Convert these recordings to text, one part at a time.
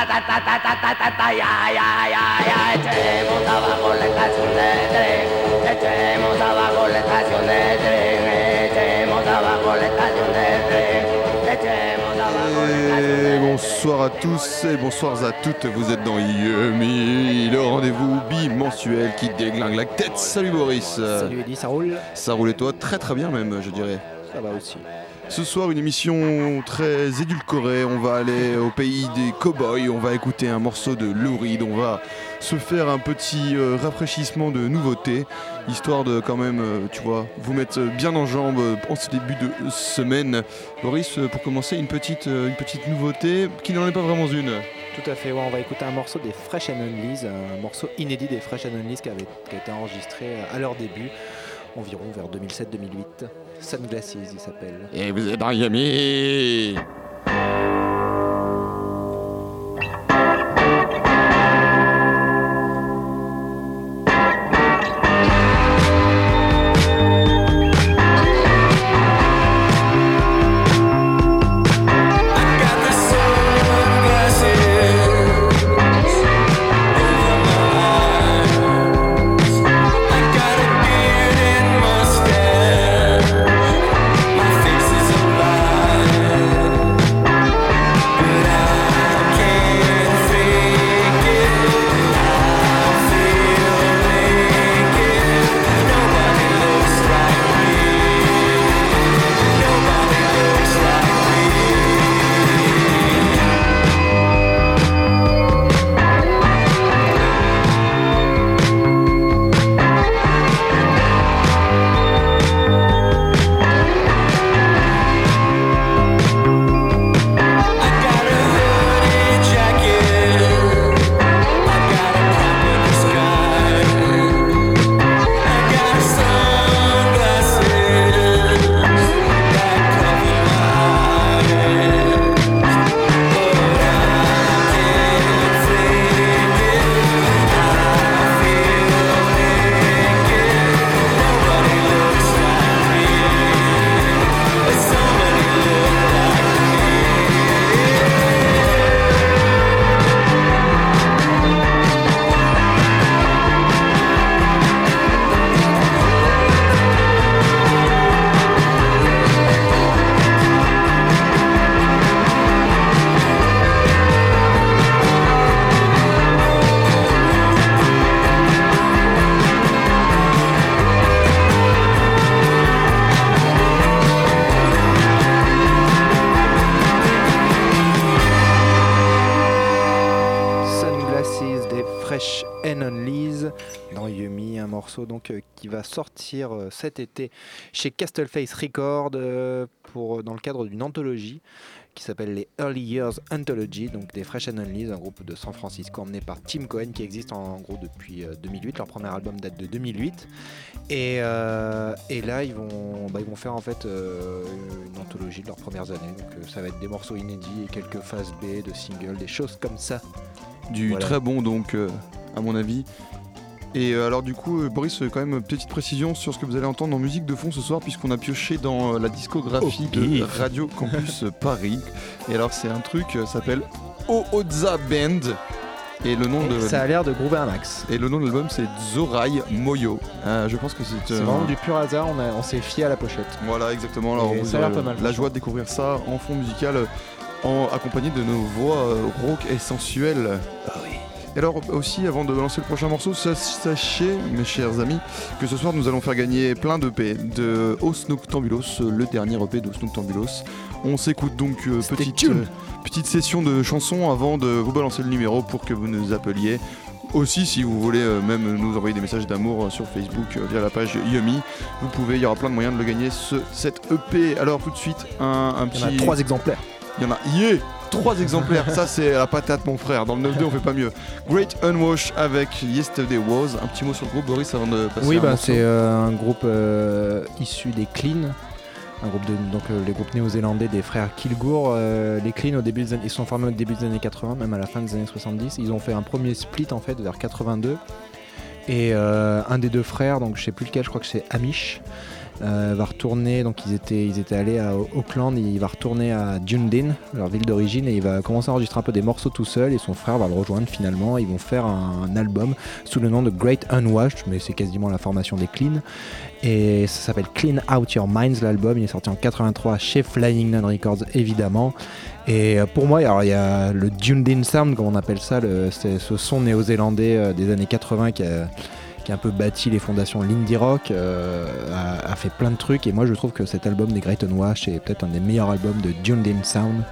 Ta ta ta ta ta ta ta ta ya ya ya ya echemos abajo la estación de tren echemos abajo la estación de tren echemos abajo la estación de tren echemos abajo la estación de Et tren bonsoir à tous et bonsoir à toutes, vous êtes dans Yummy, le rendez-vous bimensuel qui déglingue la tête. Salut Boris Salut Eddie, ça roule Ça roule et toi? Très très bien même, je dirais. Ça va aussi. Ce soir, une émission très édulcorée. On va aller au pays des cowboys. On va écouter un morceau de Lou Reed. On va se faire un petit euh, rafraîchissement de nouveautés, histoire de quand même, euh, tu vois, vous mettre bien en jambes en ce début de semaine. Boris, euh, pour commencer, une petite, une petite nouveauté qui n'en est pas vraiment une. Tout à fait, on va écouter un morceau des Fresh and un morceau inédit des Fresh and qui, avait, qui a été enregistré à leur début, environ vers 2007-2008. Sunglasses, il s'appelle. Et vous êtes dans Yummy euh, qui va sortir euh, cet été chez Castleface Records euh, pour, dans le cadre d'une anthologie qui s'appelle les Early Years Anthology, donc des Fresh and Unleashed, un groupe de San Francisco emmené par Tim Cohen qui existe en, gros depuis euh, 2008. Leur premier album date de 2008. Et, euh, et là, ils vont, bah, ils vont faire en fait euh, une anthologie de leurs premières années. Donc euh, ça va être des morceaux inédits et quelques phases B de singles, des choses comme ça. Du Voilà. très bon donc, à mon avis. Et euh, alors du coup, euh, Boris, euh, quand même, petite précision sur ce que vous allez entendre en musique de fond ce soir, puisqu'on a pioché dans la discographie de Radio Campus Paris. Et alors c'est un truc, ça s'appelle Ooza Band. Et le nom de... Ça a l'air de groover un max. Et le nom de l'album c'est Zorai Moyo. Euh, je pense que c'est... C'est euh, vraiment du pur hasard, on, s'est fié à la pochette. Voilà, exactement. Alors, Et ça a l'air pas mal, la joie de découvrir ça en fond musical, en, accompagné de nos voix rauques et sensuelles. Et alors aussi, avant de lancer le prochain morceau, sa- sachez, mes chers amis, que ce soir nous allons faire gagner plein d'EP de Os Noctambulos, euh, le dernier EP d'Os Noctambulos. On s'écoute donc euh, petite, euh, petite session de chansons avant de vous balancer le numéro pour que vous nous appeliez. Aussi, si vous voulez euh, même nous envoyer des messages d'amour euh, sur Facebook euh, via la page Yumi, vous pouvez, il y aura plein de moyens de le gagner, ce, cette EP. Alors tout de suite, un, un Il y en petit... a trois exemplaires. Il y en a, yeah Trois exemplaires, ça c'est la patate mon frère, dans le 9-2 on fait pas mieux. Great Unwash avec Yesterday Was, un petit mot sur le groupe Boris avant de passer Oui, à bah, c'est euh, un groupe euh, issu des Clean, un groupe de donc euh, les groupes néo-zélandais des frères Kilgour. les Clean au début des années- ils sont formés au début des années 80, même à la fin des années 70. Ils ont fait un premier split en fait vers 82. Et un des deux frères, donc je sais plus lequel, je crois que c'est Amish, euh, va retourner. Donc ils étaient ils étaient allés à Auckland, il va retourner à Dunedin, leur ville d'origine, et il va commencer à enregistrer un peu des morceaux tout seul. Et son frère va le rejoindre finalement. Ils vont faire un, album sous le nom de Great Unwashed, mais c'est quasiment la formation des Clean. Et ça s'appelle Clean Out Your Minds, l'album. Il est sorti en 83 chez Flying Nun Records, évidemment. Et euh, pour moi, alors il y a le Dunedin Sound, comme on appelle ça, ce son néo-zélandais euh, des années 80 qui a, qui a un peu bâti les fondations de l'indie rock, euh, a, a fait plein de trucs. Et moi, je trouve que cet album des Great Unwashed est peut-être un des meilleurs albums de Dunedin Sound.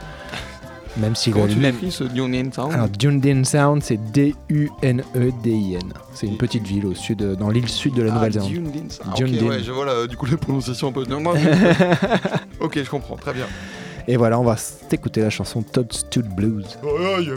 Même si Comment le tu ce Town Alors Dunedin Sound, c'est D-U-N-E-D-I-n. C'est une petite ville au sud, dans l'île sud de la Ah, Nouvelle-Zélande. Dunedin. Ah, ok, ouais, je vois là, du coup la prononciation un peu. Ok, je comprends, très bien. Et voilà, on va s'écouter la chanson Toadstool Blues. Oh, yeah,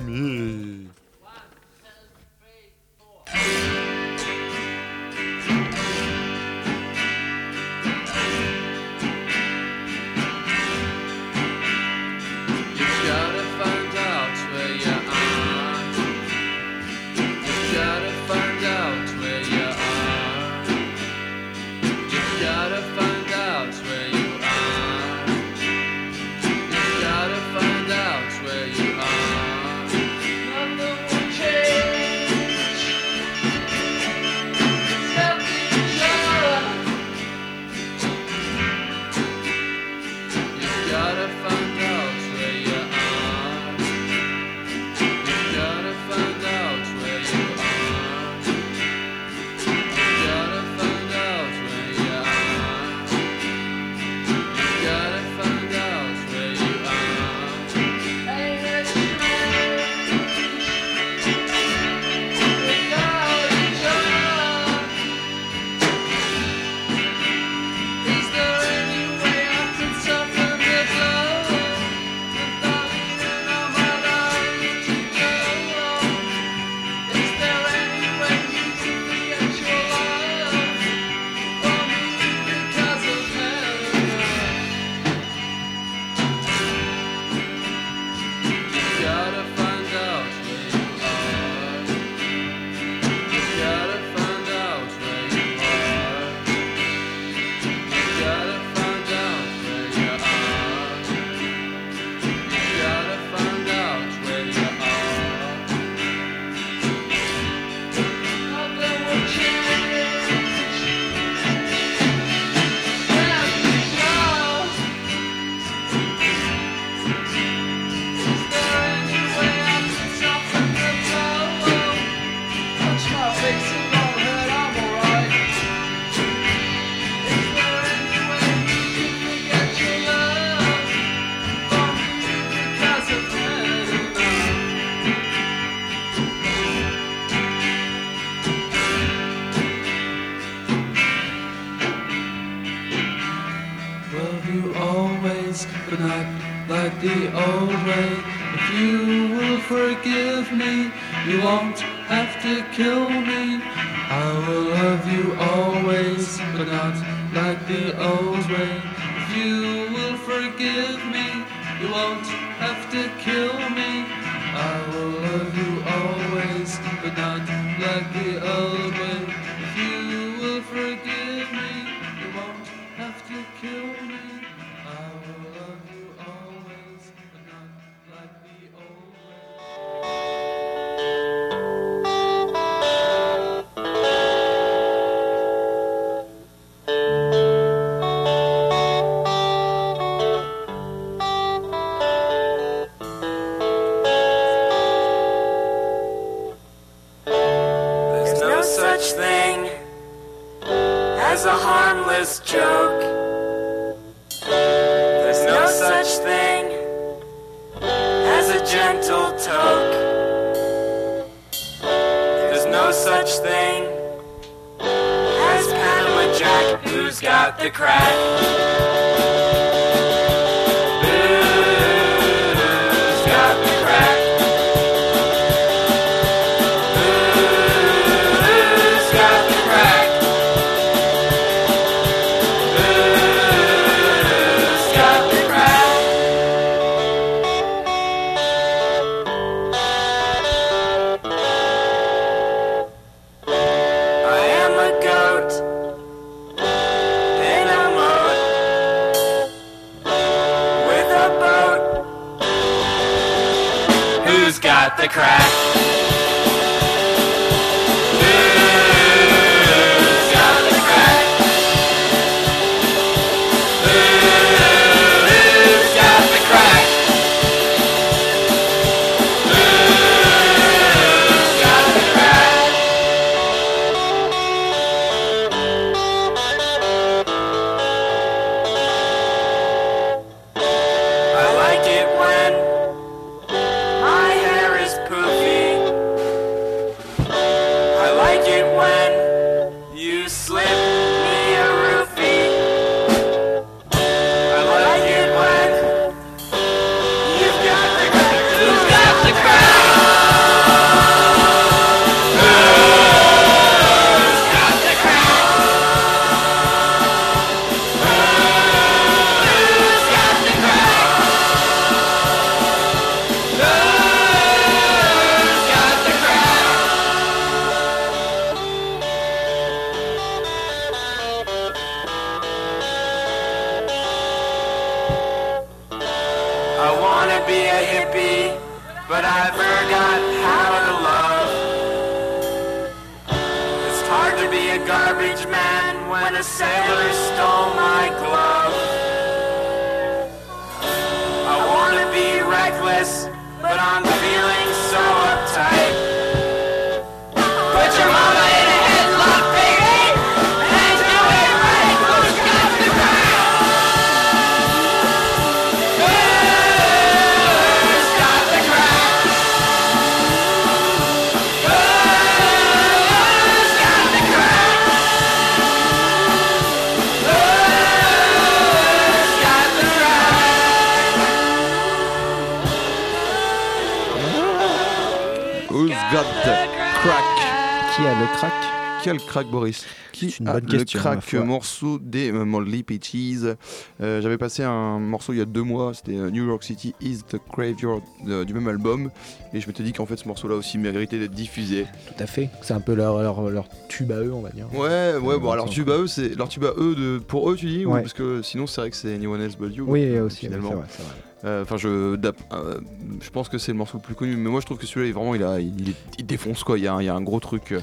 crack, Boris Qui une a bonne le question, ma crack foi. morceau des euh, Moldy Peaches Euh, J'avais passé un morceau il y a deux mois, c'était euh, New York City is the Graveyard euh, du même album. Et je m'étais dit qu'en fait ce morceau-là aussi méritait d'être diffusé. Tout à fait. C'est un peu leur, leur, leur tube à eux, on va dire. Ouais, ouais, bon alors tube à eux, c'est leur tube à eux de, pour eux, tu dis ou Ouais. Parce que sinon c'est vrai que c'est Anyone Else But You. Oui, euh, aussi. oui, finalement. c'est vrai. Euh, Enfin, je, euh, je pense que c'est le morceau le plus connu, mais moi je trouve que celui-là, il- vraiment, il, a, il, défonce quoi. Il y, a, un- il y a un gros truc.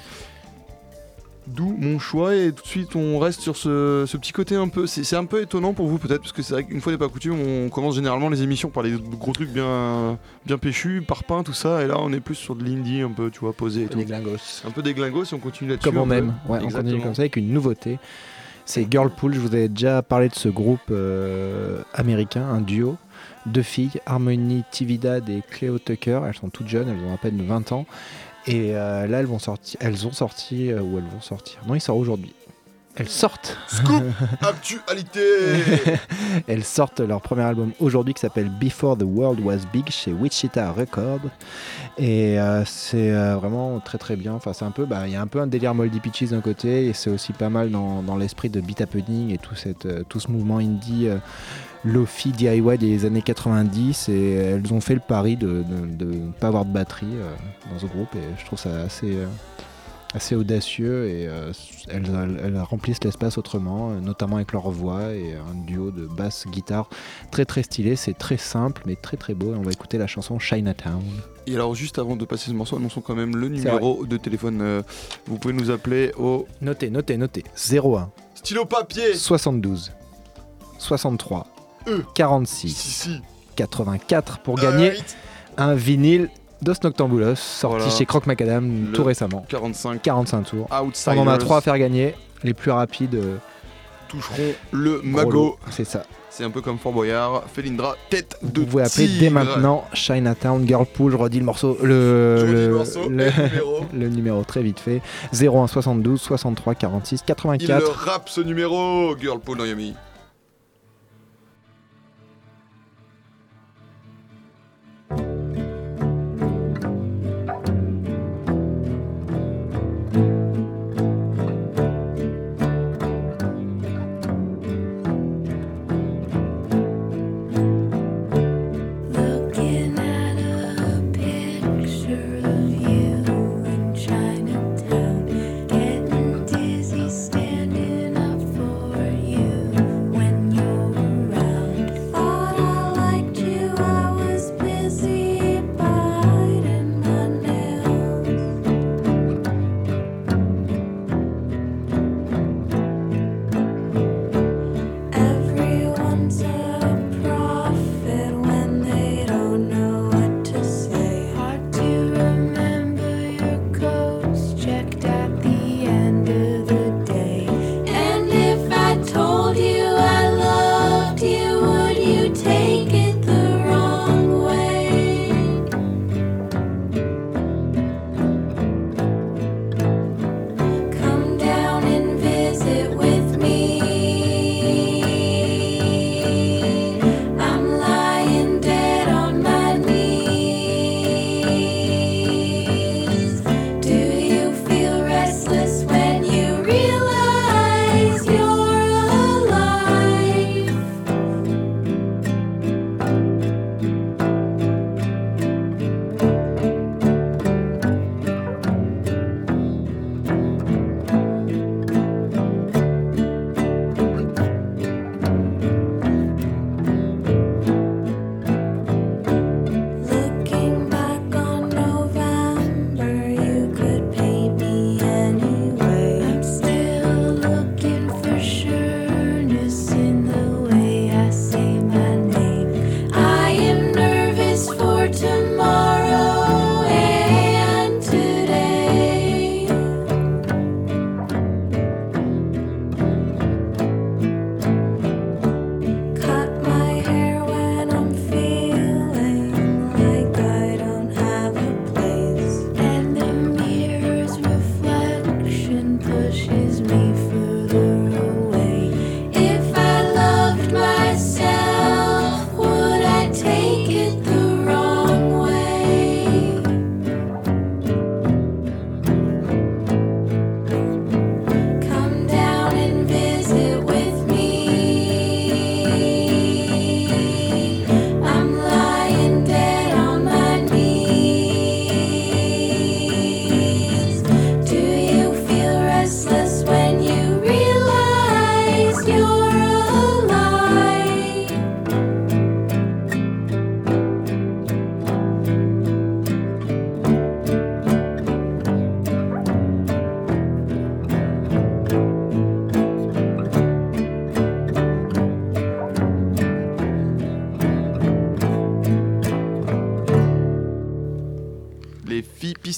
D'où mon choix, et tout de suite on reste sur ce, ce petit côté un peu. C'est un peu étonnant pour vous peut-être, parce que c'est vrai qu'une fois n'est pas coutume, on commence généralement les émissions par les gros trucs bien, bien péchus, parpaings, tout ça, et là on est plus sur de l'indie un peu, tu vois, posé et tout. Les glingos. Un peu des glingos, si on continue là-dessus. Comme on un peu. aime. Ouais, on continue comme ça avec une nouveauté. C'est Girlpool. Je vous avais déjà parlé de ce groupe euh, américain, un duo. Deux filles, Harmony Tividad et Cleo Tucker. Elles sont toutes jeunes, elles ont à peine 20 ans. Et euh, là, elles, vont sortir, elles ont sorti, euh, ou elles vont sortir. Non, il sort aujourd'hui. Elles sortent. Scoop Actualité Elles sortent leur premier album aujourd'hui qui s'appelle Before the World Was Big chez Wichita Records. Et euh, c'est vraiment très très bien. Enfin, c'est un peu, bah, il y a un peu un délire Moldy Peaches d'un côté et c'est aussi pas mal dans, dans l'esprit de Beat Happening et tout, cette, tout ce mouvement indie. Lofi DIY des années 90 et elles ont fait le pari de ne pas avoir de batterie euh, dans ce groupe et je trouve ça assez, euh, assez audacieux et euh, elles, remplissent l'espace autrement, notamment avec leur voix et un duo de basse guitare très très stylé. C'est très simple mais très très beau et on va écouter la chanson Chinatown. Et alors juste avant de passer ce morceau, annonçons quand même le numéro de téléphone. vous pouvez nous appeler au Notez, notez, notez 01 stylo papier 72 63 E. 46 Si, si. 84 pour gagner un vinyle Dos Noctambulos sorti Voilà. chez Croc Macadam Le tout récemment. 45 45 tours. Outsiders On en a trois à faire gagner. Les plus rapides, euh, toucheront le magot. C'est ça. C'est un peu comme Fort Boyard, Felindra, tête de Vous pouvez appeler dès maintenant Chinatown Girl Pool. Je redis le morceau, le, le, le morceau numéro. très vite fait 01 72 63 46 Il 84. le rappe ce numéro, Girlpool dans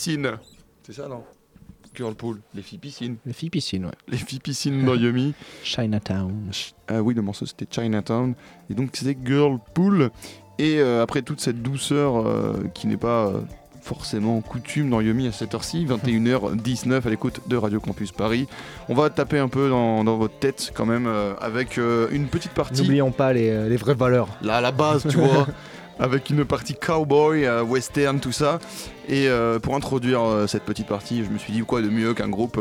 filles piscines. C'est ça, non Girlpool, les filles piscines. Les filles piscines, ouais. Les filles piscines dans Yumi. Chinatown. Ah oui, le morceau c'était Chinatown. Et donc c'était Girlpool. Et euh, après toute cette douceur euh, qui n'est pas euh, forcément coutume dans Yumi à cette heure-ci, 21h19 à l'écoute de Radio Campus Paris, on va taper un peu dans, dans votre tête quand même euh, avec euh, une petite partie. N'oublions pas les, les vraies valeurs. là à la base, tu vois, avec une partie cowboy, euh, western, tout ça. Et euh, pour introduire euh, cette petite partie, je me suis dit quoi de mieux qu'un groupe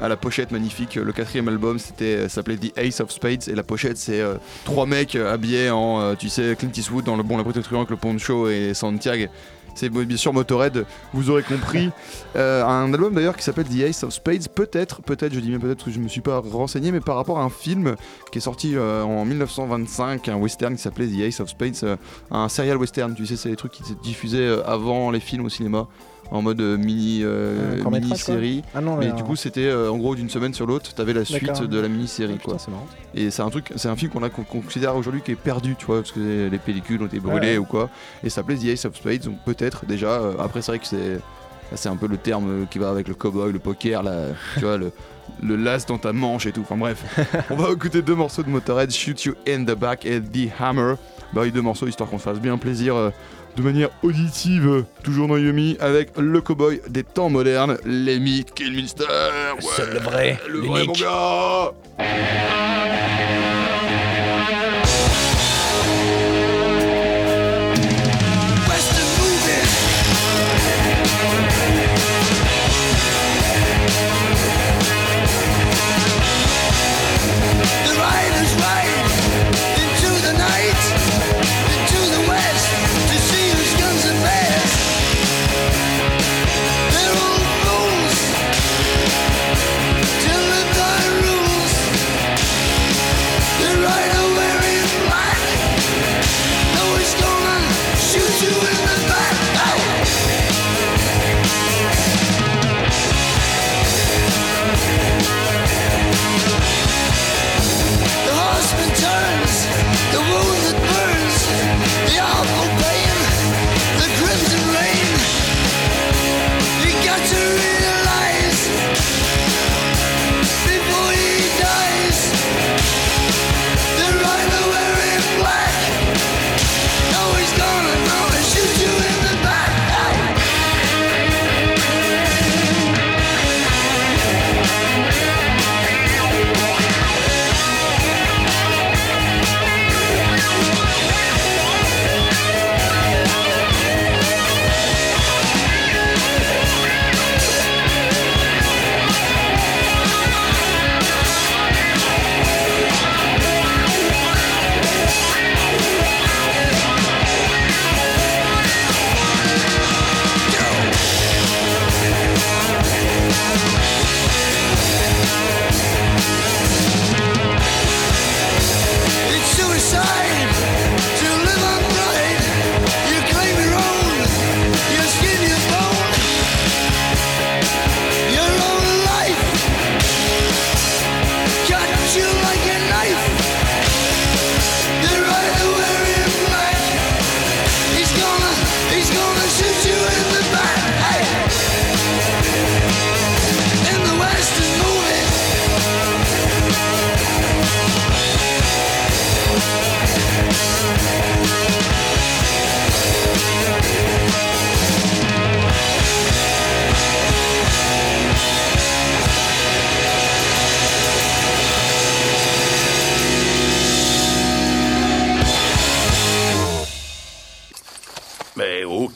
à la pochette magnifique. Le quatrième album, c'était s'appelait The Ace of Spades et la pochette, c'est trois mecs habillés en, tu sais, Clint Eastwood dans le bon, la brute truand avec le poncho et Santiago. C'est bien sûr Motorhead, vous aurez compris. Euh, un album d'ailleurs qui s'appelle The Ace of Spades, peut-être, peut-être, je dis bien peut-être que je me suis pas renseigné, mais par rapport à un film qui est sorti euh, en 1925, un western qui s'appelait The Ace of Spades, euh, un serial western, tu sais, c'est les trucs qui se diffusaient avant les films au cinéma, en mode euh, mini euh, mini série, mais du coup, c'était euh, en gros d'une semaine sur l'autre, t'avais la suite de la mini série. Quoi. Et c'est un film qu'on a considère aujourd'hui qui est perdu, tu vois, parce que les pellicules ont été brûlées ou quoi. Et ça s'appelait The Ace of Spades, donc peut-être déjà. Après, c'est vrai que c'est c'est un peu le terme qui va avec le cowboy, le poker, là, tu vois, le, le las dans ta manche et tout. Enfin bref, on va écouter deux morceaux de Motorhead, Shoot You in the Back et The Hammer. Bah, les deux morceaux, histoire qu'on se fasse bien plaisir de manière auditive, toujours dans Yumi, avec le cowboy des temps modernes, Lemmy Kilminster. Ouais, C'est le vrai, le vrai mon.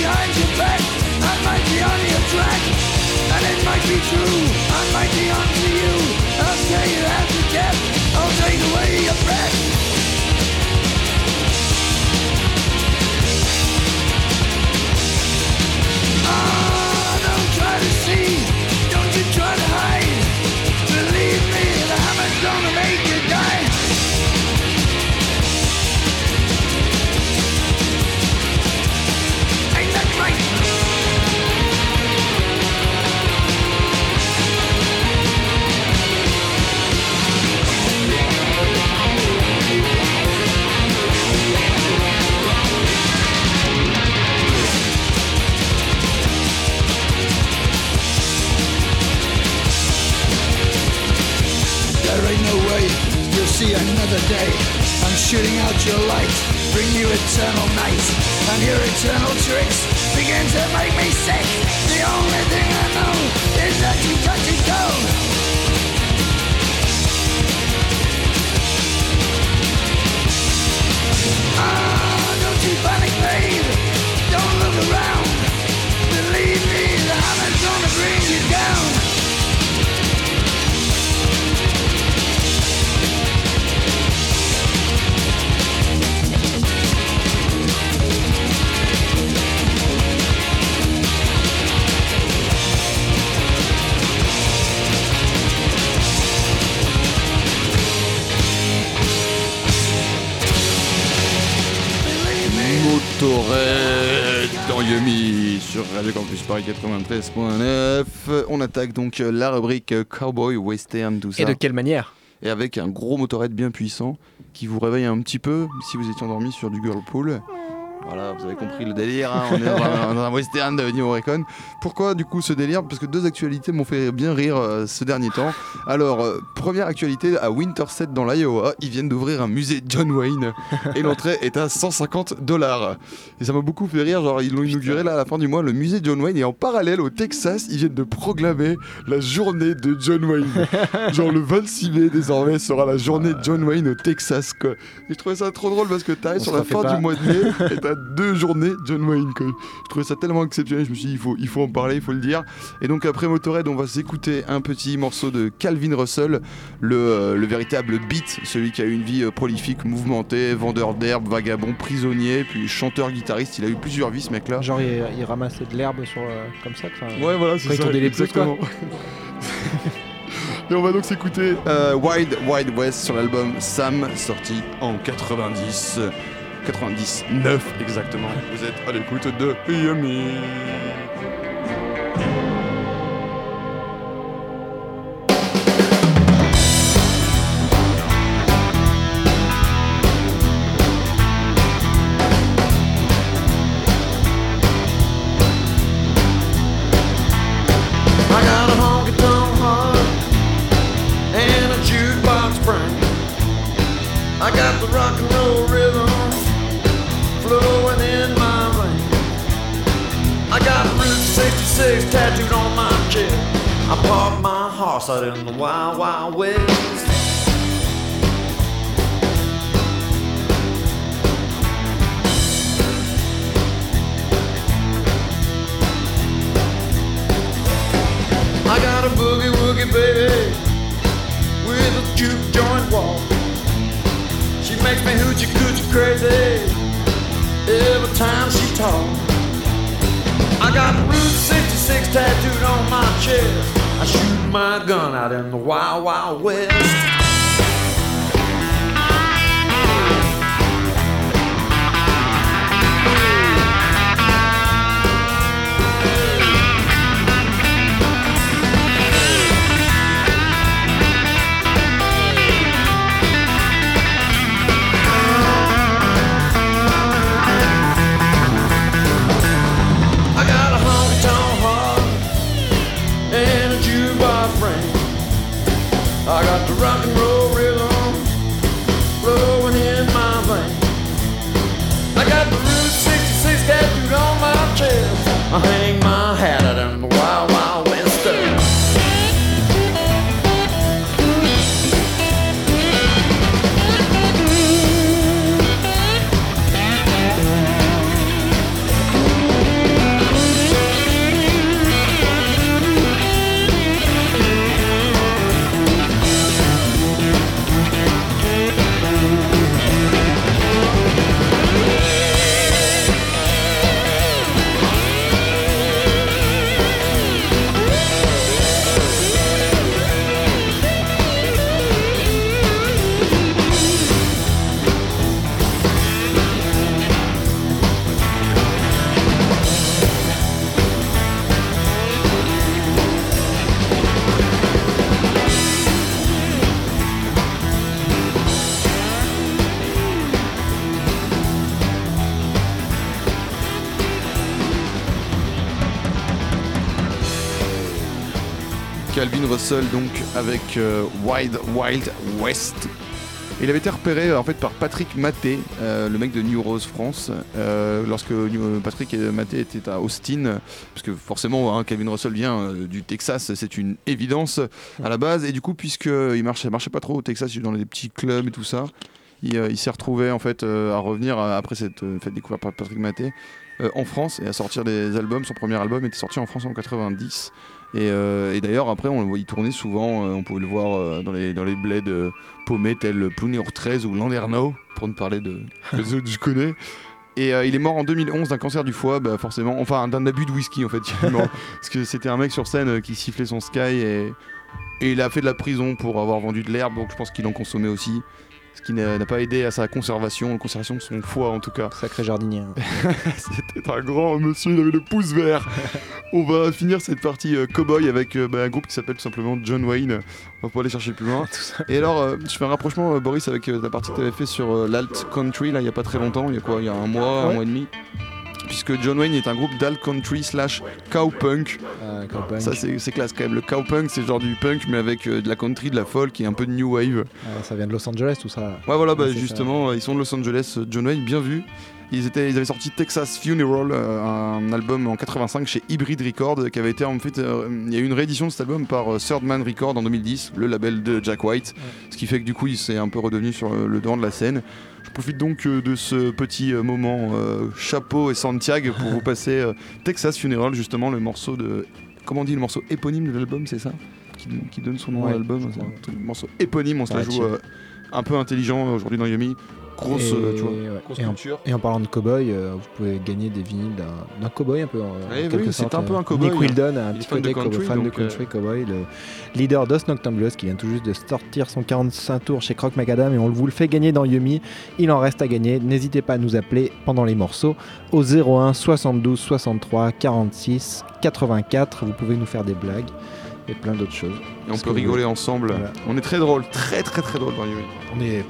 behind your back I might be on your track. And it might be true I might be on to you. I'll stay you after death I'll take away your breath. Ah. Attaque donc euh, la rubrique euh, Cowboy, Western, tout ça. Et de quelle manière Et avec un gros Motorhead bien puissant qui vous réveille un petit peu si vous étiez endormi sur du Girlpool. Voilà, vous avez compris le délire, hein, on est dans un, dans un western de New Recon. Pourquoi du coup ce délire? Parce que deux actualités m'ont fait bien rire euh, ce dernier temps. Alors, euh, première actualité, à Winterset dans l'Iowa, ils viennent d'ouvrir un musée John Wayne et l'entrée est à 150 dollars. Et ça m'a beaucoup fait rire, genre ils l'ont inauguré là à la fin du mois, le musée John Wayne, et en parallèle au Texas, ils viennent de proclamer la journée de John Wayne. genre le 26 mai désormais sera la journée de John Wayne au Texas quoi. Et je trouvais ça trop drôle parce que t'arrives sur la fin pas. du mois de mai et t'as deux journées John Wayne quoi. Je trouvais ça tellement exceptionnel, je me suis dit il faut, il faut en parler, il faut le dire. Et donc après Motorhead, on va s'écouter un petit morceau de Calvin Russell, le, euh, le véritable beat, celui qui a eu une vie euh, prolifique, mouvementée, vendeur d'herbe, vagabond, prisonnier, puis chanteur, guitariste, il a eu plusieurs vies ce mec là. Genre, il, il ramassait de l'herbe sur, euh, comme ça. Ouais, voilà, c'est ça. les. Et on va donc s'écouter Wild Wild West sur l'album Sam, sorti en 90. 99 exactement. Vous êtes à l'écoute de Yummy. My in the wild, wild west. I got a boogie woogie baby with a juke joint walk. She makes me hoochie coochie crazy every time she talks. I got Route 66 tattooed on my chest. I shoot my gun out in the wild, wild west. Donc avec euh, Wild Wild West. Il avait été repéré en fait par Patrick Maté, euh, le mec de New Rose France, euh, lorsque Patrick Maté était à Austin, parce que forcément hein, Kevin Russell vient euh, du Texas, c'est une évidence à la base, et du coup puisque il marchait, marchait pas trop au Texas, dans les petits clubs et tout ça, il, euh, il s'est retrouvé en fait euh, à revenir euh, après cette euh, découverte par Patrick Maté euh, en France et à sortir des albums. Son premier album était sorti en France en 90. Et, euh, et d'ailleurs, après, on le voit, il tournait souvent, euh, on pouvait le voir euh, dans, les, dans les bleds paumés tels Plouneur 13 ou Landerneau, pour ne parler de ceux que je connais. Et euh, il est mort en 2011 d'un cancer du foie, bah, forcément, enfin d'un abus de whisky en fait. Parce que c'était un mec sur scène qui sifflait son sky et, et il a fait de la prison pour avoir vendu de l'herbe, donc je pense qu'il en consommait aussi. Ce qui n'a pas aidé à sa conservation, la conservation de son foie en tout cas. Sacré jardinier. hein. C'était un grand monsieur, il avait le pouce vert. On va finir cette partie euh, cowboy avec euh, bah, un groupe qui s'appelle tout simplement John Wayne. On va pas aller chercher plus loin. Et alors, euh, je fais un rapprochement, euh, Boris, avec la partie que tu avais fait sur l'alt country, là, il y a pas très longtemps. Il y a quoi? Il y a un mois, un mois et demi? Puisque John Wayne est un groupe d'alt country slash cowpunk. Ah, cowpunk. Ça c'est classe quand même. Le cowpunk c'est genre du punk mais avec euh, de la country, de la folk et un peu de new wave. Ah, ça vient de Los Angeles tout ça. Ouais voilà bah justement ils sont de Los Angeles, euh, John Wayne bien vu. Ils, étaient, ils avaient sorti Texas Funeral, euh, un album en 85 chez Hybrid Records, qui avait été en fait, euh, il y a eu une réédition de cet album par euh, Third Man Records en 2010, le label de Jack White, ce qui fait que du coup il s'est un peu redevenu sur le devant de la scène. Je profite donc de ce petit moment euh, chapeau et Santiago pour vous passer euh, Texas Funeral, justement le morceau de, comment on dit le morceau éponyme de l'album, c'est ça? Qui, qui donne son nom Ouais, à l'album, un morceau éponyme, on se la joue euh, un peu intelligent euh, aujourd'hui dans Yumi. Grosse, et, euh, tu vois, ouais. grosse et, en, culture. et en parlant de cowboy, euh, vous pouvez gagner des vinyles d'un cowboy un peu. Eh oui, c'est un peu euh, un cowboy, Nick hein. Wildon a un petit fan de country, fan de euh, country cowboy, le leader d'Os Noctambulos qui vient tout juste de sortir son 45 tours chez Croc Macadam et on vous le fait gagner dans Yumi. Il en reste à gagner. N'hésitez pas à nous appeler pendant les morceaux au 01 72 63 46 84. Vous pouvez nous faire des blagues et plein d'autres choses. Et on peut rigoler vous- ensemble. Voilà. On est très drôle, très très très drôle dans Yumi. On est.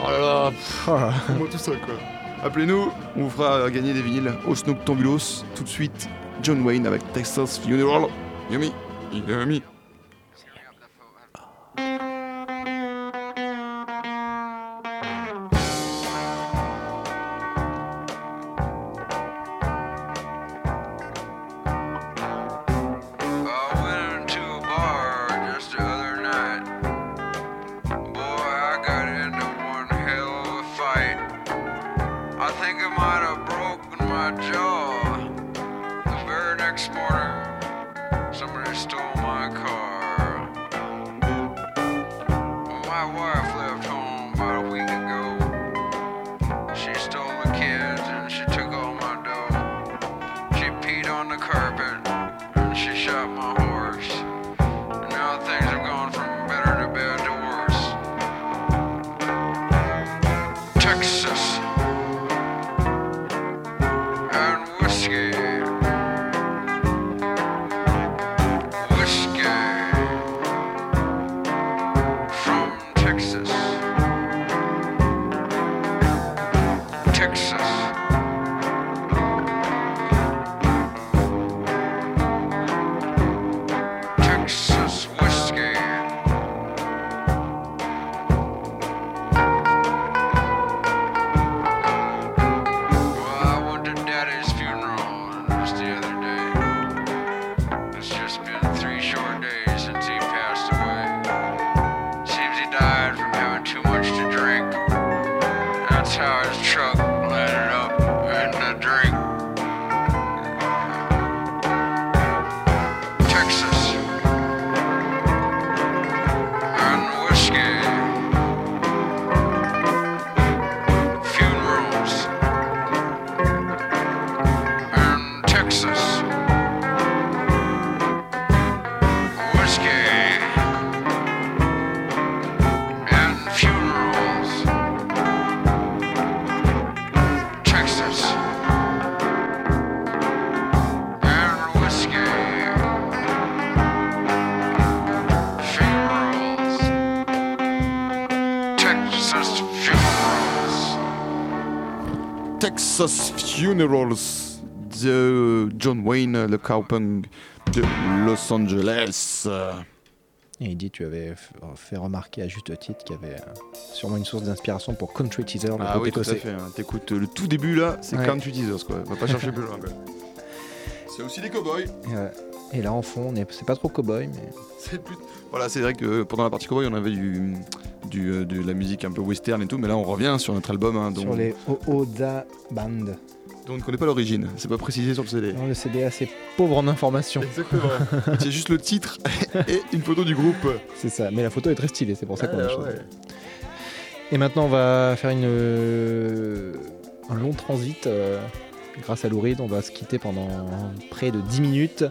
Oh là là, moi tout ça quoi. Appelez-nous, on vous fera gagner des vinyles au Snooktambulos. Tout de suite, John Wayne avec Texas Funeral. Yumi, Yumi. Funerals de John Wayne, le cowpunk de Los Angeles. Et il dit tu avais fait remarquer à juste titre qu'il y avait euh, sûrement une source d'inspiration pour Country Teaser, le Ah oui, tout à fait. hein. T'écoutes euh, le tout début là, c'est Ouais. Country Teasers quoi. Va pas chercher plus loin. C'est aussi des cowboys. Et, euh, et là en fond, on est- c'est pas trop cowboy, mais C'est plus- Voilà, c'est vrai que pendant la partie cowboy, on avait du, du, euh, de la musique un peu western et tout, mais là on revient sur notre album hein, dont, sur les Ooda Band. Dont on ne connaît pas l'origine. C'est pas précisé sur le CD. Non, le CD est assez pauvre en informations. Exactement. c'est juste le titre et une photo du groupe. C'est ça, mais la photo est très stylée, c'est pour ça qu'on Ah, l'a choisi. Et maintenant, on va faire une, euh, un long transit. euh, grâce à Lou Reed, on va se quitter pendant près de 10 minutes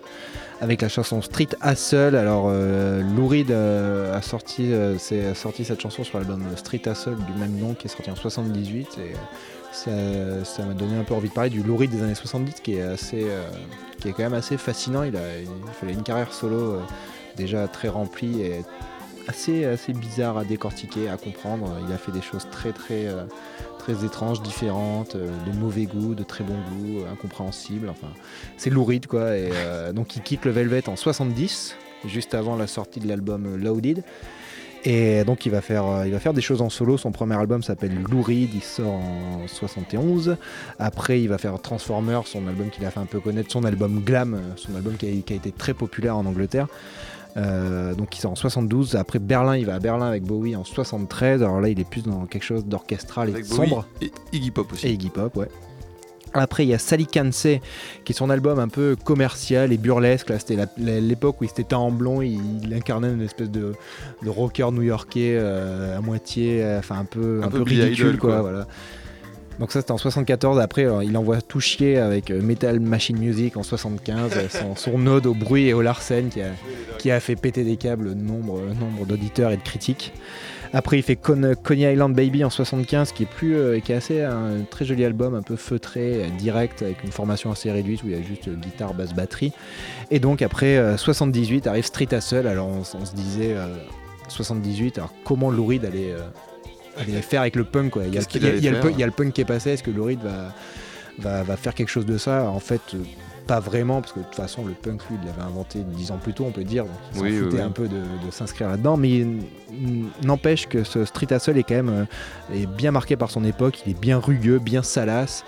avec la chanson Street Hustle. Alors, euh, Lou Reed euh, a, sorti, euh, sorti cette chanson sur l'album Street Hustle du même nom qui est sorti en 78. Et ça ça m'a donné un peu envie de parler du Lou Reed des années 70 qui est, assez, euh, qui est quand même assez fascinant. Il, a, une carrière solo euh, déjà très remplie et assez, assez bizarre à décortiquer, à comprendre. Il a fait des choses très très euh, très étranges, différentes, euh, de mauvais goût, de très bon goût, euh, incompréhensibles. Enfin, c'est louride quoi. Et euh, donc il quitte le Velvet en 70, juste avant la sortie de l'album Loaded. Et donc il va faire, il va faire des choses en solo. Son premier album s'appelle Lou Reed, il sort en 71. Après il va faire Transformers, son album qu'il a fait un peu connaître, son album Glam, son album qui a, qui a été très populaire en Angleterre. Euh, donc il sort en 72. Après Berlin, il va à Berlin avec Bowie en 73. Alors là, il est plus dans quelque chose d'orchestral et sombre. et Iggy Pop aussi. Et Iggy Pop, ouais. Après, il y a Sally Kansey, qui est son album un peu commercial et burlesque. Là, c'était l'époque où il s'était teint en blond. Il, il incarnait une espèce de, de rocker new-yorkais euh, à moitié, euh, enfin un peu, Un un peu ridicule, Idol, quoi. quoi. Voilà. Donc ça, c'était en 74. Après, alors, il envoie tout chier avec euh, Metal Machine Music en 75, euh, son, ode au bruit et au larcène qui a, fait péter des câbles nombre, nombre d'auditeurs et de critiques. Après, il fait Con- Coney Island Baby en 75, qui est plus, euh, qui un très joli album, un peu feutré, euh, direct, avec une formation assez réduite où il y a juste euh, guitare, basse, batterie. Et donc après euh, 78 arrive Street Hustle. Alors on, se disait euh, 78. Alors comment Lou Reed allait, euh, allait faire avec le punk quoi Il y a, Qu'est-ce qu'il il y a- allait il y a le punk- il y a le punk qui est passé. Est-ce que Lou Reed va, va, va faire quelque chose de ça? En fait. euh, pas vraiment, parce que de toute façon, le punk, lui, il l'avait inventé dix ans plus tôt, on peut dire. Donc, il Oui, oui, foutait oui. un peu de, de s'inscrire là-dedans. Mais n'empêche que ce Street Hustle est quand même euh, est bien marqué par son époque. Il est bien rugueux, bien salace.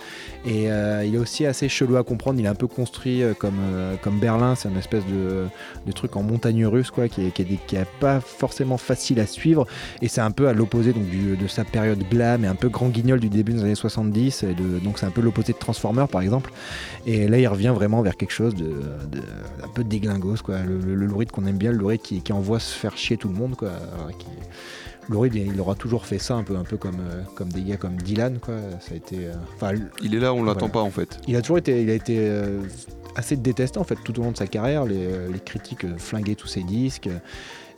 Et euh, il est aussi assez chelou à comprendre. Il est un peu construit euh, comme, comme Berlin. C'est une espèce de, truc en montagne russe, quoi, qui est, qui est, qui pas forcément facile à suivre. Et c'est un peu à l'opposé donc, de sa période glam et un peu grand guignol du début des années 70. Et de- donc c'est un peu l'opposé de Transformer, par exemple. Et là, il revient vraiment vers quelque chose de, de- un peu déglingos, quoi. Le, le, qu'on aime bien, le Lou Reed qui, qui envoie se faire chier tout le monde, quoi. Qui, Lou Reed, il, aura toujours fait ça, un peu, un peu comme, euh, comme des gars comme Dylan, quoi. Ça a été. euh, Il est là, on l'attend voilà. pas en fait. il a toujours été, il a été euh, assez détesté en fait tout au long de sa carrière. Les, les critiques flinguaient tous ses disques.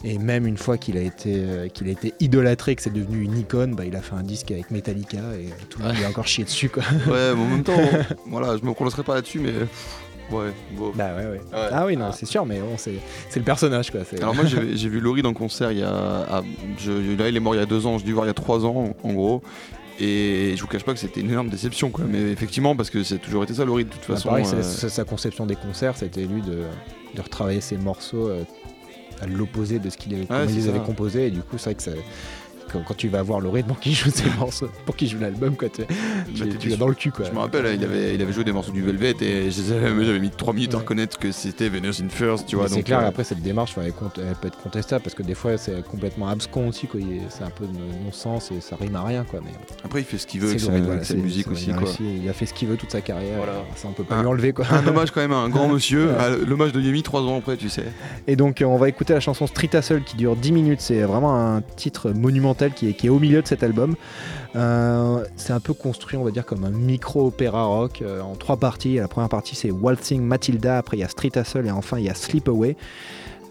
Et même une fois qu'il a été, qu'il a été idolâtré, que c'est devenu une icône, bah, il a fait un disque avec Metallica et tout le monde lui a encore chié dessus. Quoi. Ouais, mais en même temps, voilà, je me prononcerai pas là-dessus, mais ouais, bon. Bah ouais, ouais. Ah oui, non, c'est sûr, mais bon, c'est, c'est le personnage. Quoi. C'est- Alors moi j'ai j'ai vu Laurie dans le concert il y a, ah, je- là il est mort il y a deux ans, je dû voir il y a trois ans en gros. Et je vous cache pas que c'était une énorme déception quoi. Mais effectivement parce que c'est toujours été ça Laurie de toute Bah, façon. pareil, euh, sa conception des concerts, c'était lui de, de retravailler ses morceaux euh, à l'opposé de ce qu'il avait, les ça. avait composés. Et du coup, c'est vrai que ça, quand, quand tu vas voir le rythme pour qu'il joue ses morceaux, pour qu'il joue l'album, quoi, tu, tu, t'étais tu l'as dans le cul. Quoi. Je me rappelle, il avait, il avait joué des morceaux du Velvet et j'avais mis 3 minutes à reconnaître que c'était Venus in First, tu vois. C'est clair, euh, après cette démarche, elle, peut être contestable parce que des fois c'est complètement abscon aussi, quoi. C'est un peu de non-sens et ça rime à rien. Quoi. Mais Après, il fait ce qu'il veut avec sa, voilà, musique aussi. il a, Quoi. réussi- il a fait ce qu'il veut toute sa carrière. Voilà. Ça, on peut pas Un- lui enlever. Quoi. Un hommage quand même à un grand monsieur, Ouais. l'hommage de Yemi 3 ans après, tu sais. Et donc euh, on va écouter la chanson Street Hustle qui dure 10 minutes. C'est vraiment un titre monumental qui est, au milieu de cet album. Euh, c'est un peu construit, on va dire, comme un micro-opéra rock euh, en trois parties. La première partie c'est Waltzing Matilda, après il y a Street Hustle et enfin il y a Sleep Away.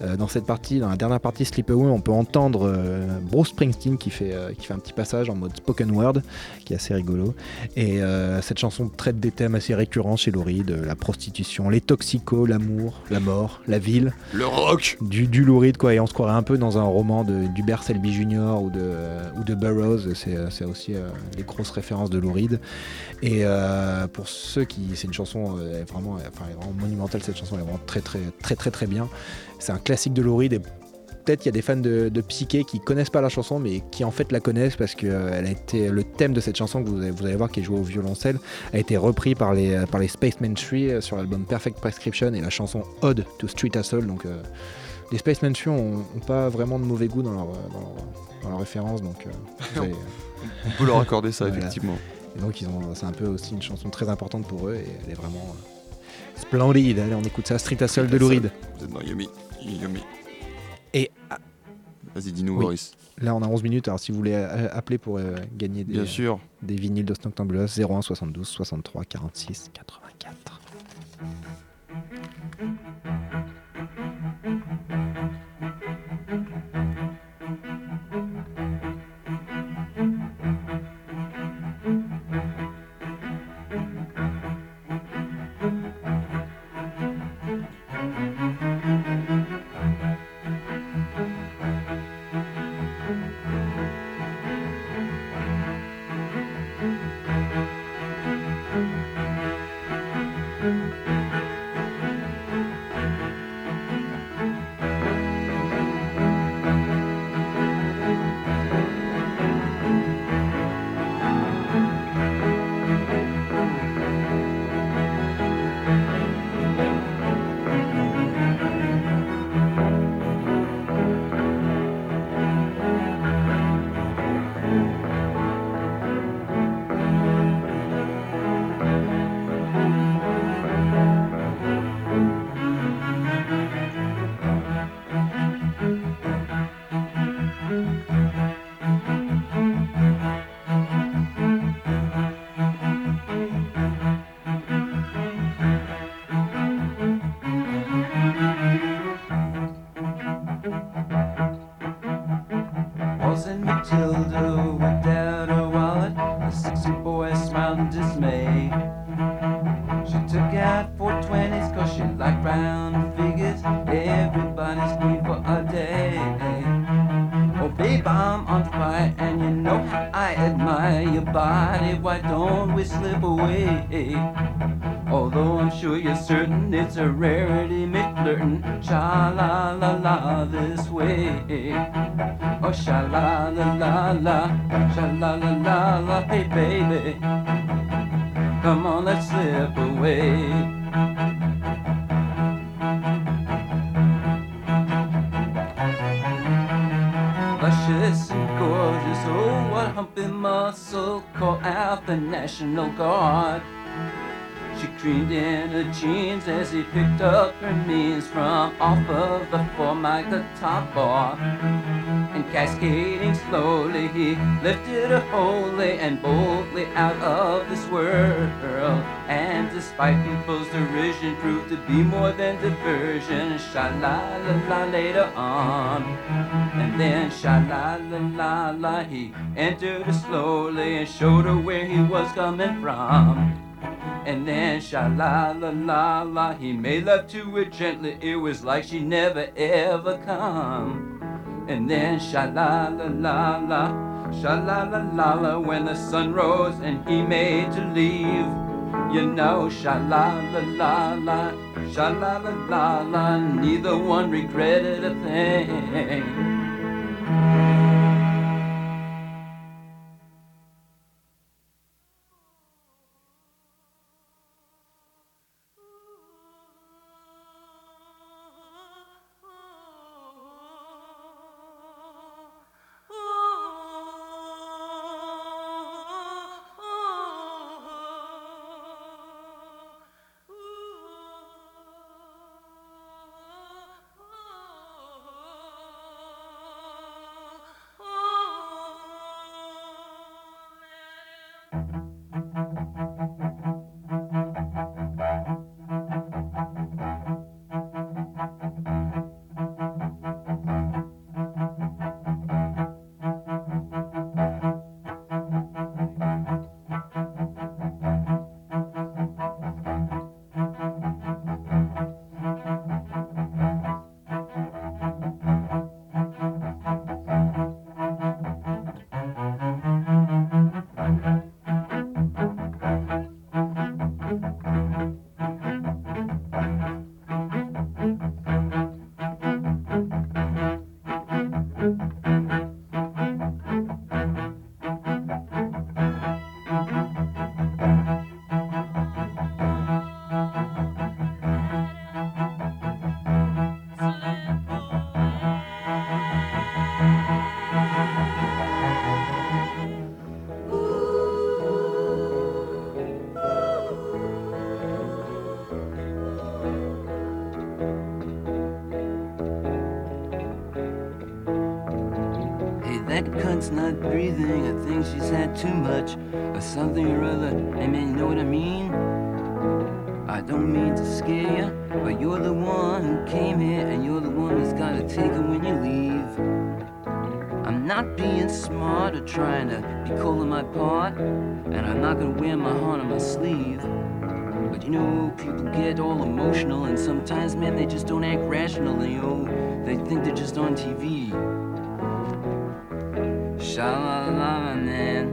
Euh, dans cette partie, dans la dernière partie Sleep Away, on peut entendre euh, Bruce Springsteen qui fait, euh, qui fait un petit passage en mode spoken word, qui est assez rigolo. Et euh, cette chanson traite des thèmes assez récurrents chez Lou Reed, euh, la prostitution, les toxicos, l'amour, la mort, la ville. Le rock Du, du Lou Reed, quoi. Et on se croirait un peu dans un roman de d'Hubert Selby Jr. ou de, ou de Burroughs. C'est c'est aussi des grosses références de Lou Reed. Et pour ceux qui. C'est une chanson vraiment, enfin, vraiment monumentale, cette chanson. Elle est vraiment très, très, très, très, très bien. C'est un classique de Lou Reed. Et peut-être il y a des fans de, de Psyché qui connaissent pas la chanson, mais qui en fait la connaissent parce que euh, elle a été le thème de cette chanson que vous allez, vous allez voir qui est joué au violoncelle a été repris par les euh, par les Spaceman Tree euh, sur l'album Perfect Prescription et la chanson Ode to Street Hustle. Donc euh, les Spaceman Tree ont, ont pas vraiment de mauvais goût dans leur dans leur, dans leur référence, donc euh, allez- On peut leur accorder ça, Voilà. effectivement. Et donc ils ont, c'est un peu aussi une chanson très importante pour eux et elle est vraiment splendide. Allez, on écoute ça, Street Hustle de Lou Reed. Vous êtes dans Yumi. Yumi. Et Vas-y, dis-nous, Oui. Boris. Là, on a 11 minutes. Alors, si vous voulez euh, appeler pour euh, gagner des, Bien sûr. des vinyles de Noctambulos, 01 72 63 46 84. Sha la la la this way. Oh, sha la la la la, sha la la la la, hey baby. Come on, let's slip away. luscious and gorgeous. Oh, what humpy muscle! Call out the National Guard. She creamed in her jeans as he picked up her knees from off of the formica the top bar. And cascading slowly, he lifted her wholly and boldly out of this world. And despite people's derision, proved to be more than diversion. Sha la la la later on. And then sha la la la la, he entered her slowly and showed her where he was coming from. And then sha la la la la, he made love to her gently. It was like she never ever come. And then sha la la la la, sha la la la la, when the sun rose and he made to leave. You know, sha la la la la, sha la la la la, neither one regretted a thing. Not breathing. I think she's had too much or something or other. Hey man, you know what I mean? I don't mean to scare you, but you're the one who came here and you're the one that's gotta take her when you leave. I'm not being smart or trying to be cool in my part, and I'm not gonna wear my heart on my sleeve. But you know, people get all emotional, and sometimes, man, they just don't act rational. They, oh, they think they're just on TV. Sha-la-la, man.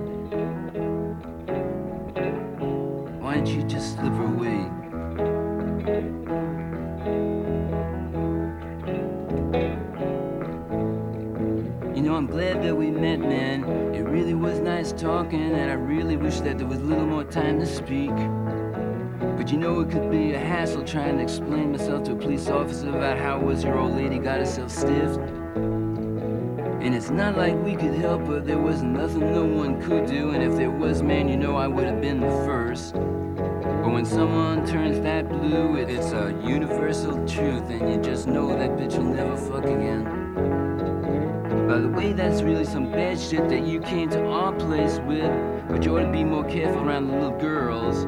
Why don't you just slip away? You know, I'm glad that we met, man. It really was nice talking, and I really wish that there was a little more time to speak. But you know, it could be a hassle trying to explain myself to a police officer about how it was your old lady got herself stiffed. And it's not like we could help her, there was nothing no one could do, and if there was, man, you know I would have been the first. But when someone turns that blue, it, it's a universal truth, and you just know that bitch will never fuck again. By the way, that's really some bad shit that you came to our place with, but you ought to be more careful around the little girls.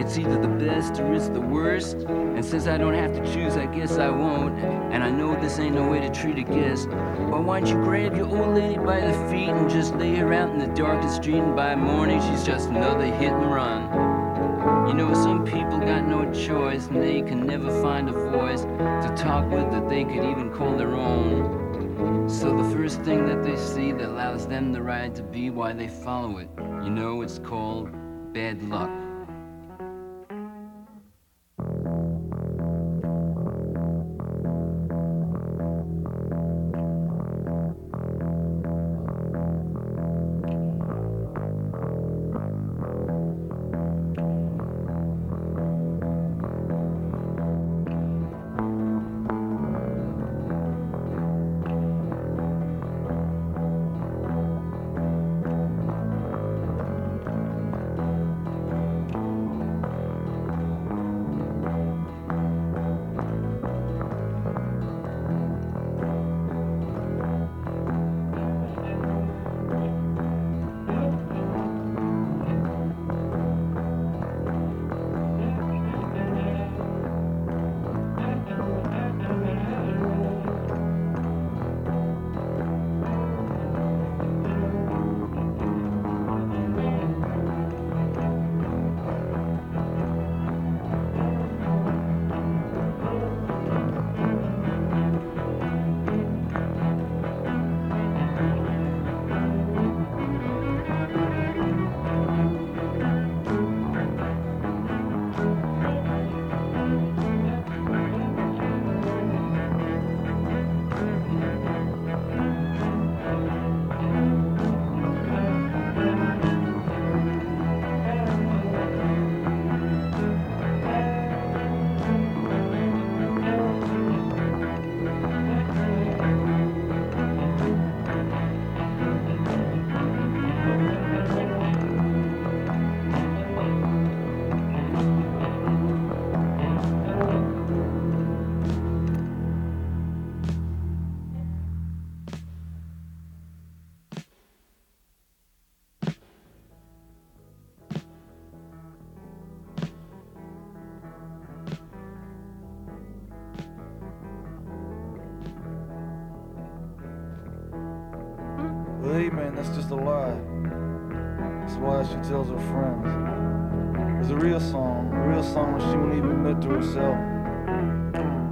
It's either the best or it's the worst, and since I don't have to choose, I guess I won't. And I know this ain't no way to treat a guest, but why don't you grab your old lady by the feet and just lay her out in the darkest street, and by morning she's just another hit and run. You know, some people got no choice, and they can never find a voice to talk with that they could even call their own. So the first thing that they see that allows them the right to be why they follow it. You know, it's called bad luck. Herself.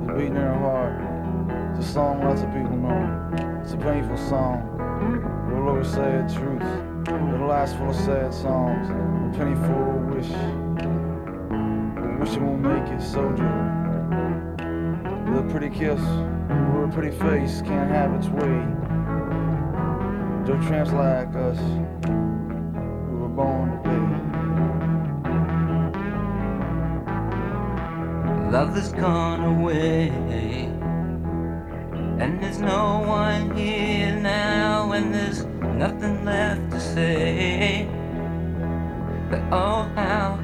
It's beating in her heart. It's a song lots of people know. It's a painful song. It'll always say the truth. It'll last full of sad songs. A a wish. A wish it won't make it, soldier. With a pretty kiss or a pretty face can't have its way. Don't tramps like us. Love has gone away, and there's no one here now, and there's nothing left to say. But oh, how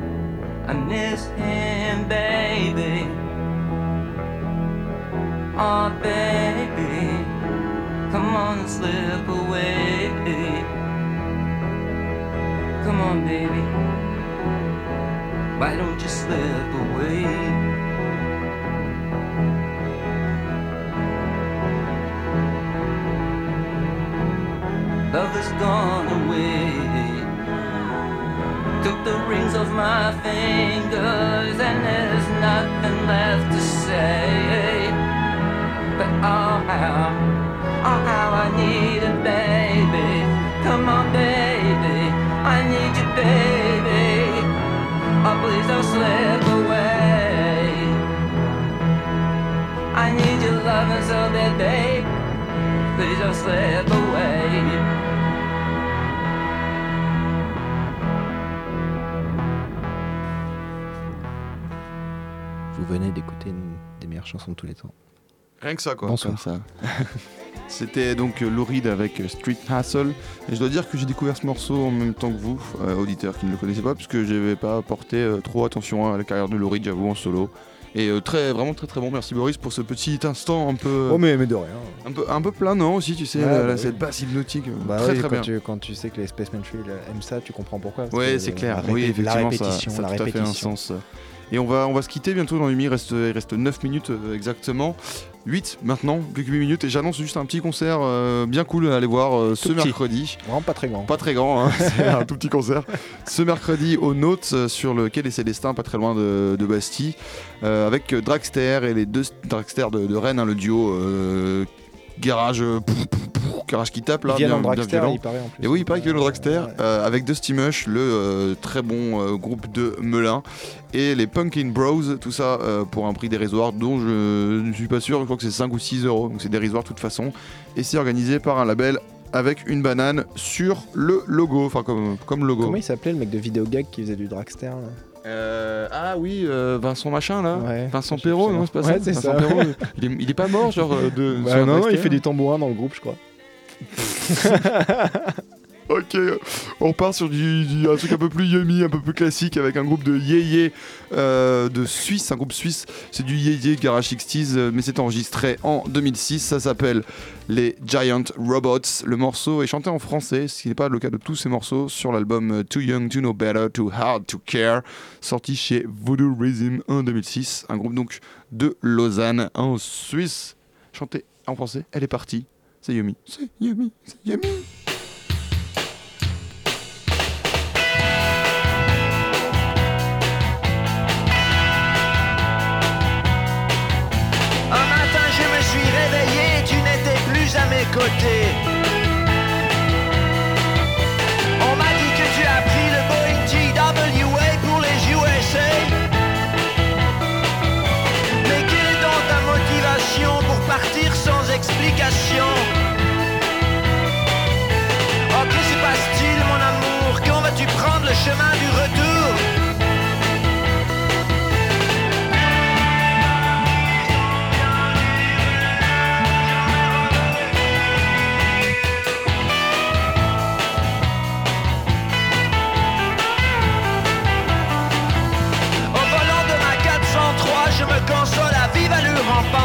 I miss him, baby. Oh, baby, come on and slip away. Come on, baby. Why don't you slip Love has gone away. Took the rings off my fingers, and there's nothing left to say. But oh, how, oh, how I need a baby. Come on, baby, I need you, baby. Oh, please don't slip away. I need your loving so bad, babe. Slip away. Vous venez d'écouter une des meilleures chansons de tous les temps. Rien que ça, quoi. Bonsoir. Ça. C'était donc euh, Reed avec euh, Street Hustle. Et je dois dire que j'ai découvert ce morceau en même temps que vous, euh, auditeurs qui ne le connaissaient pas, parce que j'avais pas porté euh, trop attention à la carrière de Reed, j'avoue, en solo. Et euh, très, vraiment très très bon. Merci Boris pour ce petit instant un peu. Oh, mais, mais de rien. Un peu, un peu planant aussi, tu sais, Ouais, la- bah la- oui. cette basse hypnotique. euh, Bah très oui, très quand bien. Tu, quand tu sais que les Spaceman Tree aiment ça, tu comprends pourquoi. Ouais, c'est la clair. Oui, effectivement, la ça, répétition, ça la a tout à fait un sens. Et on va, on va se quitter bientôt dans Yumi. Il reste, il reste 9 minutes euh, exactement. 8 maintenant, plus que 8 minutes. Et j'annonce juste un petit concert euh, bien cool à aller voir euh, ce petit. mercredi. Vraiment pas très grand. Pas très grand, hein, c'est un tout petit concert. Ce mercredi au Notes euh, sur le quai des Célestins, pas très loin de, de Bastille, avec Dragster et les deux Dragster de, de Rennes, hein, le duo garage, pouf, pouf, pouf, garage qui tape là. Bien- en bien violent. il paraît, en plus. Et oui, il paraît qu'ils viennent en dragster euh, avec Dusty Mush, le euh, très bon euh, groupe de Melun, et les Punkin Bros, tout ça euh, pour un prix dérisoire dont je ne suis pas sûr, je crois que c'est 5 ou 6 euros, donc c'est dérisoire de toute façon. Et c'est organisé par un label avec une banane sur le logo, enfin comme, comme logo. Comment il s'appelait le mec de Vidéogag qui faisait du dragster là? Euh, ah oui, euh, Vincent machin là, Ouais, Vincent Perrault, non c'est pas Ouais, ça Vincent ça. Perrault, il, est, il est pas mort genre de. Bah non, non, il fait du tambourin dans le groupe, je crois. Ok, on part sur du, un truc un peu plus yummy, un peu plus classique avec un groupe de yéyé euh, de Suisse, un groupe suisse. C'est du yéyé Garage 60s, euh, mais c'est enregistré en 2006. Ça s'appelle les Giant Robots. Le morceau est chanté en français, ce qui n'est pas le cas de tous ces morceaux, sur l'album euh, Too Young to Know Better, Too Hard to Care, sorti chez Voodoo Rhythm en 2006. Un groupe donc de Lausanne en Suisse. Chanté en français, elle est partie. C'est yummy. C'est yummy, c'est yummy.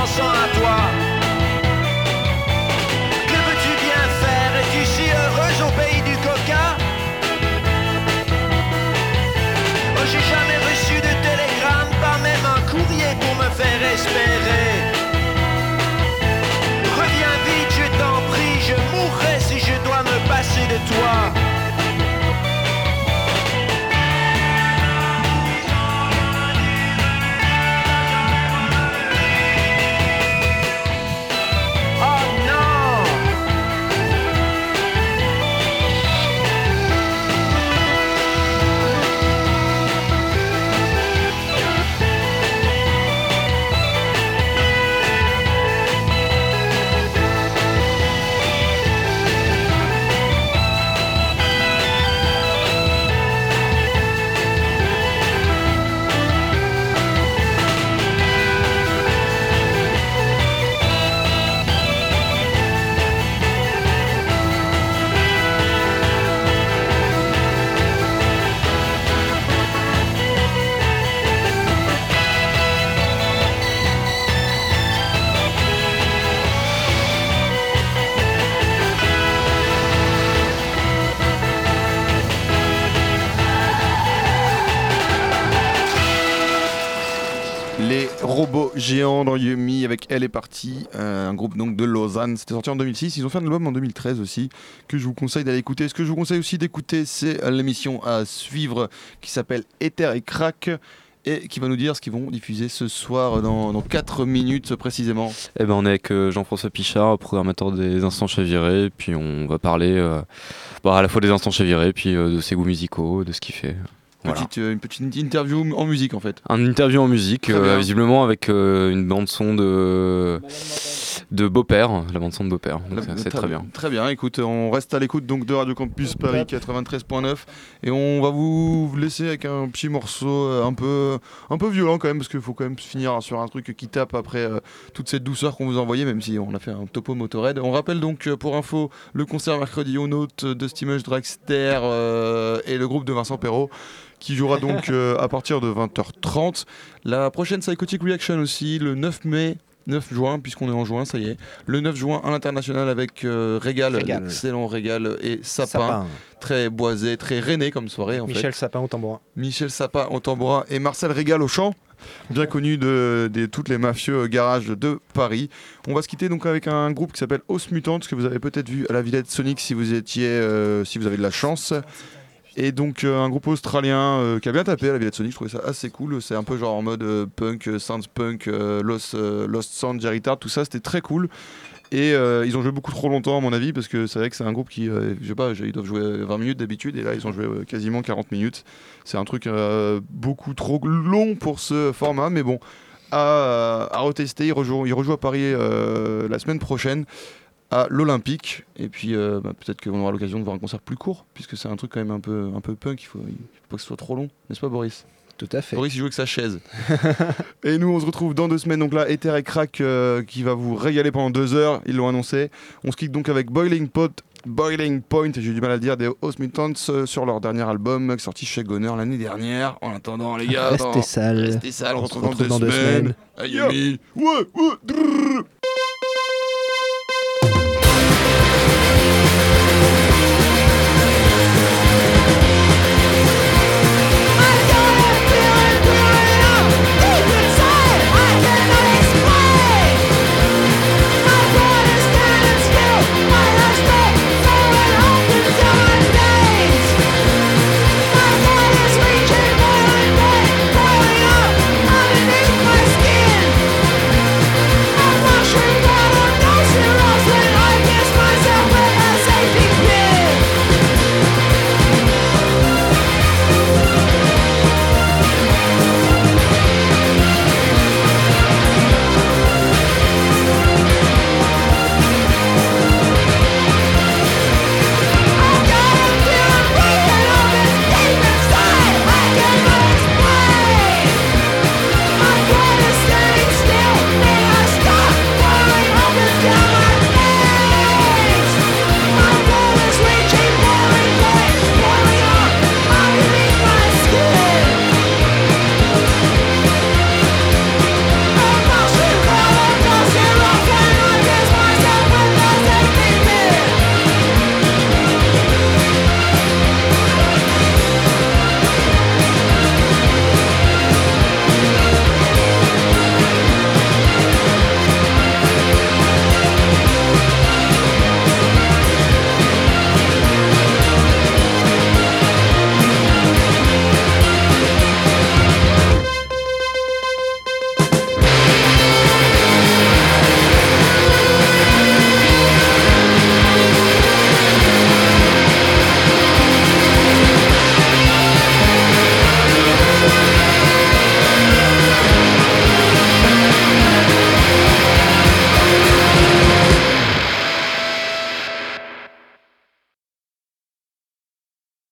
Pensant à toi. Elle est partie, euh, un groupe donc de Lausanne. C'était sorti en 2006. Ils ont fait un album en 2013 aussi que je vous conseille d'aller écouter. Ce que je vous conseille aussi d'écouter, c'est euh, l'émission à suivre qui s'appelle Ether et Crack et qui va nous dire ce qu'ils vont diffuser ce soir dans, dans 4 minutes précisément. Eh ben, on est avec euh, Jean-François Pichard, programmateur des Instants Chavirés, puis on va parler bah, à la fois des Instants Chavirés, puis de ses goûts musicaux, de ce qu'il fait. Petite, euh, une petite interview en musique en fait. Un interview en musique, euh, visiblement avec euh, une bande son de de Beau-Père, la bande son de Beau-Père. C'est- très bien. Très bien, écoute, on reste à l'écoute donc de Radio Campus Paris 93.9 et on va vous laisser avec un petit morceau un peu, un peu violent quand même parce qu'il faut quand même finir sur un truc qui tape après euh, toute cette douceur qu'on vous a envoyée même si on a fait un topo Motorhead. On rappelle donc pour info le concert mercredi au Note de Steamage Dragster euh, et le groupe de Vincent Perrault qui jouera donc euh, à partir de 20h30. La prochaine Psychotic Reaction aussi, le 9 mai. 9 juin, puisqu'on est en juin, ça y est. Le 9 juin à l'international avec euh, Régal, Régal. l'excellent Régal et Sapin. Sapin. Très boisé, très rainé comme soirée en Michel fait. Sapin au tambourin. Michel Sapin au tambourin et Marcel Régal au chant, bien connu de, de toutes les mafieux garages de Paris. On va se quitter donc avec un groupe qui s'appelle Os Mutante, que vous avez peut-être vu à la Villette Sonic si vous étiez, euh, si vous avez de la chance. Et donc euh, un groupe australien euh, qui a bien tapé à la Villette Sonic, je trouvais ça assez cool. C'est un peu genre en mode euh, punk, synth punk, Lost, Lost Sound, Jerry Tart, tout ça, c'était très cool. Et ils ont joué beaucoup trop longtemps à mon avis parce que c'est vrai que c'est un groupe qui, je sais pas, ils doivent jouer 20 minutes d'habitude et là ils ont joué quasiment 40 minutes. C'est un truc beaucoup trop long pour ce format, mais bon, à, à retester. Ils rejouent, ils rejouent à Paris la semaine prochaine à l'Olympique et puis euh, bah, peut-être qu'on aura l'occasion de voir un concert plus court puisque c'est un truc quand même un peu, un peu punk. Il faut, il faut pas que ce soit trop long, n'est-ce pas Boris? Tout à fait. Boris il joue avec sa chaise. et nous on se retrouve dans deux semaines. Donc là, Ether et Crack euh, qui va vous régaler pendant deux heures. Ils l'ont annoncé. On se quitte donc avec Boiling Pot. Boiling Point, j'ai du mal à le dire, des Host Mutants euh, sur leur dernier album sorti chez Goner l'année dernière. En attendant, les gars, Restez sales. Restez sales, on, se retrouve dans deux semaines. semaines. Aïe. Ouais, ouais, drrr.